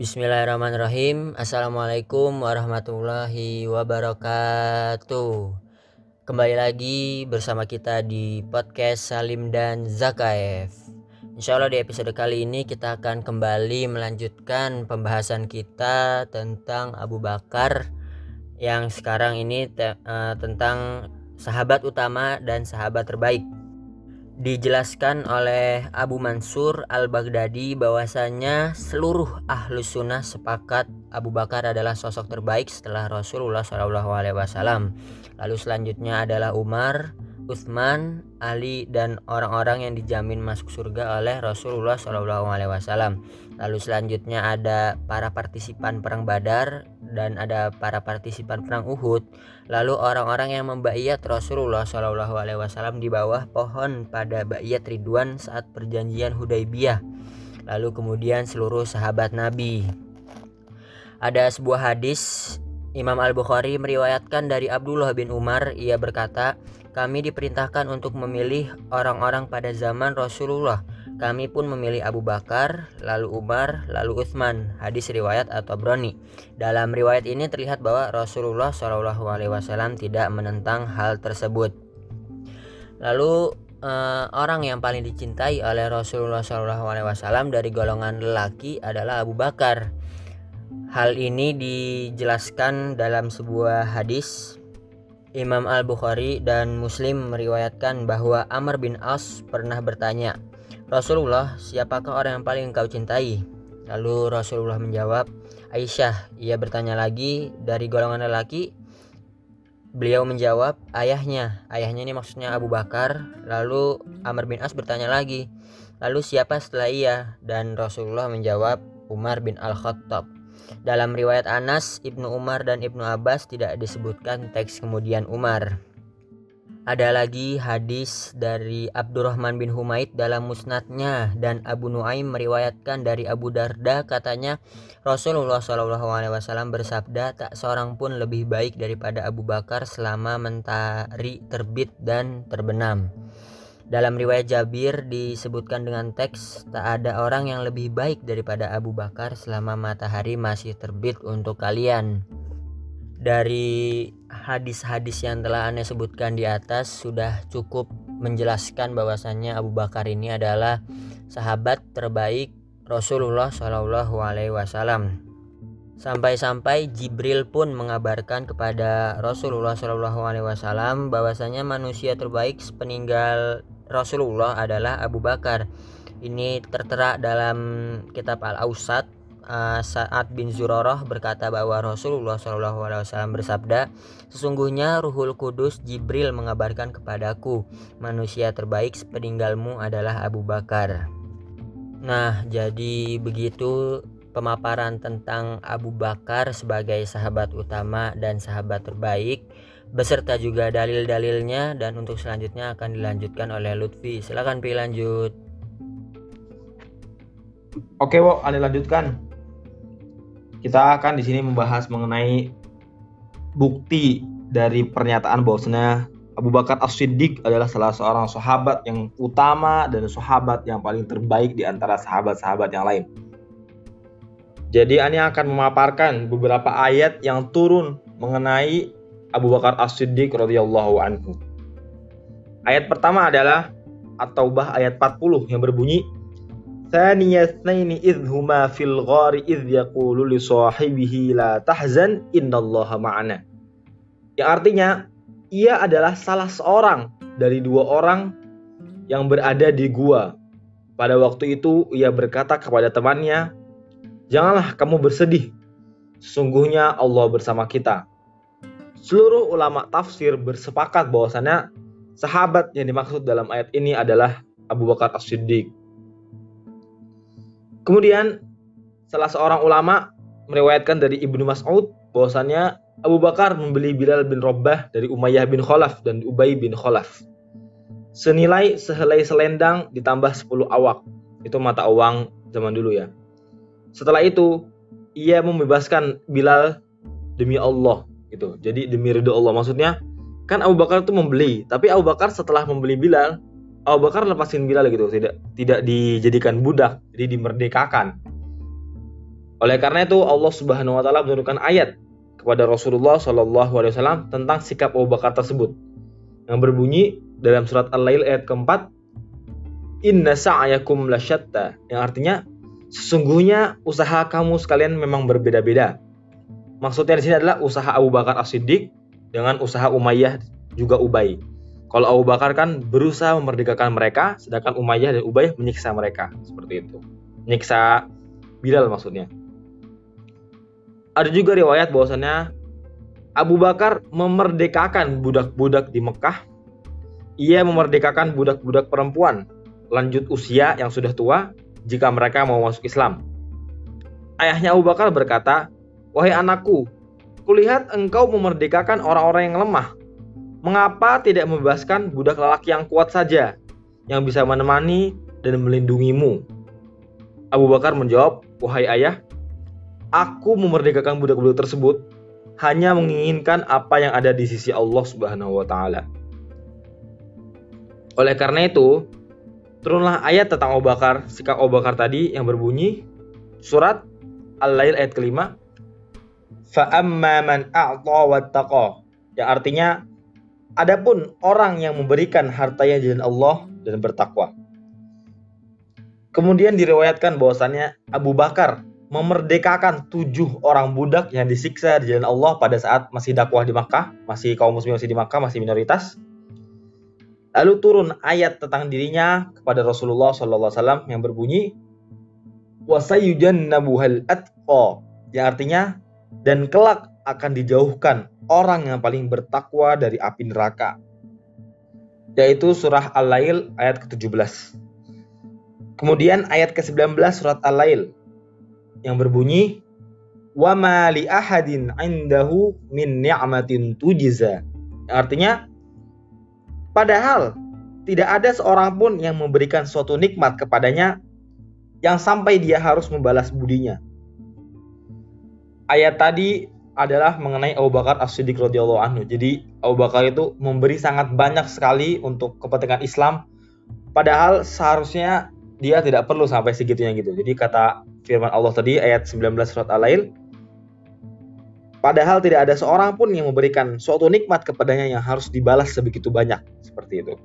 Bismillahirrahmanirrahim. Assalamualaikum warahmatullahi wabarakatuh. Kembali lagi bersama kita di podcast Salim dan Zakaev. Insya Allah di episode kali ini kita akan kembali melanjutkan pembahasan kita tentang Abu Bakar Yang sekarang ini te uh, tentang sahabat utama dan sahabat terbaik dijelaskan oleh Abu Mansur al-Baghdadi bahwasanya seluruh ahlus sunnah sepakat Abu Bakar adalah sosok terbaik setelah Rasulullah SAW. Lalu selanjutnya adalah Umar, Utsman, Ali dan orang-orang yang dijamin masuk surga oleh Rasulullah SAW. Lalu selanjutnya ada para partisipan perang Badar dan ada para partisipan perang Uhud. Lalu orang-orang yang membayat Rasulullah SAW di bawah pohon pada bayat Ridwan saat perjanjian Hudaybiyah. Lalu kemudian seluruh sahabat Nabi. Ada sebuah hadis Imam Al-Bukhari meriwayatkan dari Abdullah bin Umar ia berkata, "Kami diperintahkan untuk memilih orang-orang pada zaman Rasulullah." Kami pun memilih Abu Bakar, lalu Umar, lalu Utsman. Hadis riwayat atau Broni. Dalam riwayat ini terlihat bahwa Rasulullah SAW tidak menentang hal tersebut. Lalu uh, orang yang paling dicintai oleh Rasulullah SAW dari golongan lelaki adalah Abu Bakar. Hal ini dijelaskan dalam sebuah hadis Imam Al-Bukhari dan Muslim meriwayatkan bahwa Amr bin As pernah bertanya, Rasulullah, siapakah orang yang paling engkau cintai? Lalu Rasulullah menjawab, Aisyah. Ia bertanya lagi, dari golongan lelaki? Beliau menjawab, ayahnya. Ayahnya ini maksudnya Abu Bakar. Lalu Amr bin As bertanya lagi, lalu siapa setelah ia? Dan Rasulullah menjawab, Umar bin Al-Khattab. Dalam riwayat Anas, Ibnu Umar dan Ibnu Abbas tidak disebutkan teks kemudian Umar. Ada lagi hadis dari Abdurrahman bin Humaid dalam musnadnya dan Abu Nuaim meriwayatkan dari Abu Darda katanya Rasulullah SAW bersabda tak seorang pun lebih baik daripada Abu Bakar selama mentari terbit dan terbenam. Dalam riwayat Jabir disebutkan dengan teks tak ada orang yang lebih baik daripada Abu Bakar selama matahari masih terbit untuk kalian dari hadis-hadis yang telah Anda sebutkan di atas sudah cukup menjelaskan bahwasannya Abu Bakar ini adalah sahabat terbaik Rasulullah Shallallahu Alaihi Wasallam. Sampai-sampai Jibril pun mengabarkan kepada Rasulullah Shallallahu Alaihi Wasallam bahwasanya manusia terbaik sepeninggal Rasulullah adalah Abu Bakar. Ini tertera dalam kitab Al-Ausat uh, Sa'ad bin Zurarah berkata bahwa Rasulullah SAW bersabda, Sesungguhnya Ruhul Kudus Jibril mengabarkan kepadaku, manusia terbaik sepeninggalmu adalah Abu Bakar. Nah, jadi begitu pemaparan tentang Abu Bakar sebagai sahabat utama dan sahabat terbaik beserta juga dalil-dalilnya dan untuk selanjutnya akan dilanjutkan oleh Lutfi. Silakan pilih lanjut. Oke, Wo, Anda lanjutkan. Kita akan di sini membahas mengenai bukti dari pernyataan bahwasanya Abu Bakar As-Siddiq adalah salah seorang sahabat yang utama dan sahabat yang paling terbaik di antara sahabat-sahabat yang lain. Jadi Ani akan memaparkan beberapa ayat yang turun mengenai Abu Bakar As-Siddiq radhiyallahu anhu. Ayat pertama adalah At-Taubah ayat 40 yang berbunyi Thaniyatnaini idhuma fil ghari idh yaqulu li sahibihi la tahzan innallaha ma'ana. Yang artinya ia adalah salah seorang dari dua orang yang berada di gua. Pada waktu itu ia berkata kepada temannya, "Janganlah kamu bersedih. Sesungguhnya Allah bersama kita." Seluruh ulama tafsir bersepakat bahwasanya sahabat yang dimaksud dalam ayat ini adalah Abu Bakar As-Siddiq Kemudian salah seorang ulama meriwayatkan dari Ibnu Mas'ud bahwasannya Abu Bakar membeli Bilal bin Robah dari Umayyah bin Khalaf dan Ubay bin Khalaf. Senilai sehelai selendang ditambah 10 awak. Itu mata uang zaman dulu ya. Setelah itu, ia membebaskan Bilal demi Allah gitu. Jadi demi ridho Allah. Maksudnya kan Abu Bakar itu membeli, tapi Abu Bakar setelah membeli Bilal, Abu Bakar lepasin Bilal gitu tidak tidak dijadikan budak jadi dimerdekakan Oleh karena itu Allah Subhanahu wa taala menurunkan ayat kepada Rasulullah Shallallahu alaihi wasallam tentang sikap Abu Bakar tersebut yang berbunyi dalam surat Al-Lail ayat keempat Inna sa'yakum lasyatta yang artinya sesungguhnya usaha kamu sekalian memang berbeda-beda. Maksudnya di sini adalah usaha Abu Bakar As-Siddiq dengan usaha Umayyah juga Ubay. Kalau Abu Bakar kan berusaha memerdekakan mereka, sedangkan Umayyah dan Ubay menyiksa mereka. Seperti itu. Menyiksa Bilal maksudnya. Ada juga riwayat bahwasannya Abu Bakar memerdekakan budak-budak di Mekah. Ia memerdekakan budak-budak perempuan lanjut usia yang sudah tua jika mereka mau masuk Islam. Ayahnya Abu Bakar berkata, "Wahai anakku, kulihat engkau memerdekakan orang-orang yang lemah. Mengapa tidak membebaskan budak lelaki yang kuat saja, yang bisa menemani dan melindungimu?" Abu Bakar menjawab, "Wahai ayah, aku memerdekakan budak-budak tersebut hanya menginginkan apa yang ada di sisi Allah Subhanahu wa taala." Oleh karena itu, turunlah ayat tentang Abu Bakar, sikap Abu Bakar tadi yang berbunyi surat Al-Lail ayat kelima Fa'amma man a'ta wattaqa yang artinya adapun orang yang memberikan hartanya jalan Allah dan bertakwa. Kemudian diriwayatkan bahwasannya Abu Bakar memerdekakan tujuh orang budak yang disiksa di jalan Allah pada saat masih dakwah di Makkah, masih kaum muslim masih di Makkah, masih minoritas. Lalu turun ayat tentang dirinya kepada Rasulullah SAW yang berbunyi wasayujannabuhal atqa yang artinya dan kelak akan dijauhkan orang yang paling bertakwa dari api neraka yaitu surah Al-Lail ayat ke-17 kemudian ayat ke-19 surat Al-Lail yang berbunyi wa ma li ahadin indahu min ni'matin tujiza artinya Padahal tidak ada seorang pun yang memberikan suatu nikmat kepadanya yang sampai dia harus membalas budinya. Ayat tadi adalah mengenai Abu Bakar As-Siddiq radhiyallahu anhu. Jadi Abu Bakar itu memberi sangat banyak sekali untuk kepentingan Islam padahal seharusnya dia tidak perlu sampai segitunya gitu. Jadi kata firman Allah tadi ayat 19 surat Al-Lail Padahal tidak ada seorang pun yang memberikan suatu nikmat kepadanya yang harus dibalas sebegitu banyak seperti itu.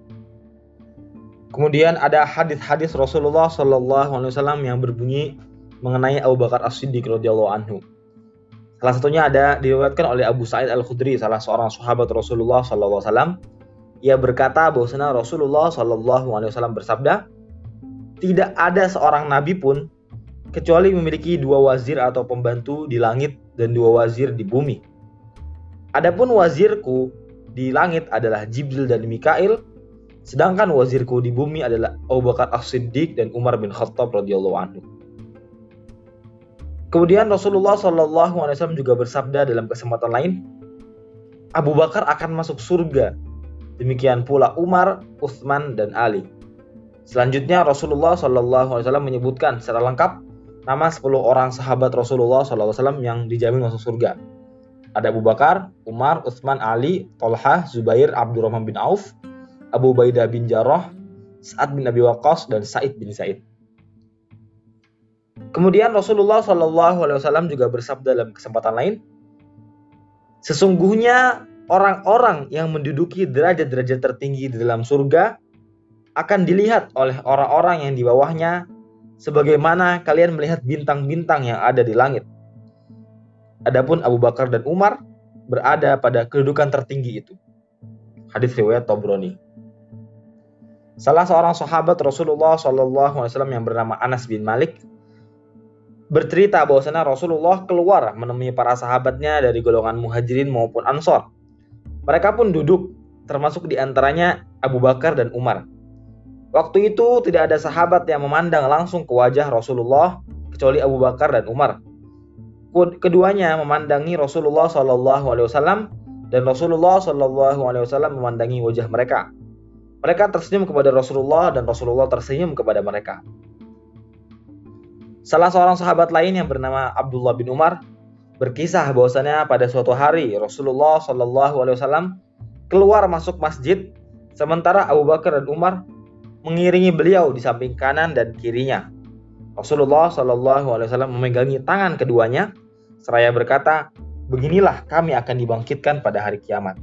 Kemudian ada hadis-hadis Rasulullah Shallallahu Alaihi Wasallam yang berbunyi mengenai Abu Bakar As Siddiq radhiyallahu anhu. Salah satunya ada diriwayatkan oleh Abu Sa'id Al Khudri, salah seorang sahabat Rasulullah Wasallam. Ia berkata bahwasanya Rasulullah Wasallam bersabda, tidak ada seorang nabi pun kecuali memiliki dua wazir atau pembantu di langit dan dua wazir di bumi. Adapun wazirku di langit adalah Jibril dan Mikail, sedangkan wazirku di bumi adalah Abu Bakar As-Siddiq dan Umar bin Khattab radhiyallahu anhu. Kemudian Rasulullah wasallam juga bersabda dalam kesempatan lain, Abu Bakar akan masuk surga. Demikian pula Umar, Utsman dan Ali. Selanjutnya Rasulullah wasallam menyebutkan secara lengkap nama 10 orang sahabat Rasulullah SAW yang dijamin masuk surga. Ada Abu Bakar, Umar, Utsman, Ali, Tolhah, Zubair, Abdurrahman bin Auf, Abu Baidah bin Jarrah, Sa'ad bin Abi Waqqas, dan Sa'id bin Sa'id. Kemudian Rasulullah SAW juga bersabda dalam kesempatan lain, Sesungguhnya orang-orang yang menduduki derajat-derajat tertinggi di dalam surga akan dilihat oleh orang-orang yang di bawahnya sebagaimana kalian melihat bintang-bintang yang ada di langit. Adapun Abu Bakar dan Umar berada pada kedudukan tertinggi itu. Hadis riwayat Tobroni. Salah seorang sahabat Rasulullah SAW yang bernama Anas bin Malik bercerita bahwasanya Rasulullah keluar menemui para sahabatnya dari golongan muhajirin maupun ansor. Mereka pun duduk, termasuk di antaranya Abu Bakar dan Umar. Waktu itu tidak ada sahabat yang memandang langsung ke wajah Rasulullah kecuali Abu Bakar dan Umar. Keduanya memandangi Rasulullah Shallallahu Alaihi Wasallam dan Rasulullah Shallallahu Alaihi Wasallam memandangi wajah mereka. Mereka tersenyum kepada Rasulullah dan Rasulullah tersenyum kepada mereka. Salah seorang sahabat lain yang bernama Abdullah bin Umar berkisah bahwasanya pada suatu hari Rasulullah Shallallahu Alaihi Wasallam keluar masuk masjid sementara Abu Bakar dan Umar mengiringi beliau di samping kanan dan kirinya. Rasulullah Shallallahu Alaihi Wasallam memegangi tangan keduanya seraya berkata, beginilah kami akan dibangkitkan pada hari kiamat.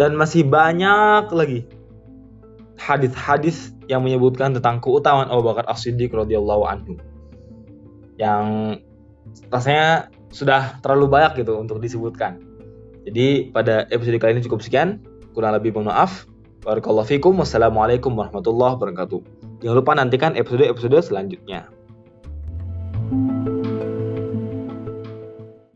Dan masih banyak lagi hadis-hadis yang menyebutkan tentang keutamaan Abu Bakar As-Siddiq radhiyallahu anhu. Yang rasanya sudah terlalu banyak gitu untuk disebutkan. Jadi pada episode kali ini cukup sekian. Kurang lebih mohon maaf. Barakallahu fikum. Wassalamualaikum warahmatullahi wabarakatuh. Jangan lupa nantikan episode-episode selanjutnya. thank you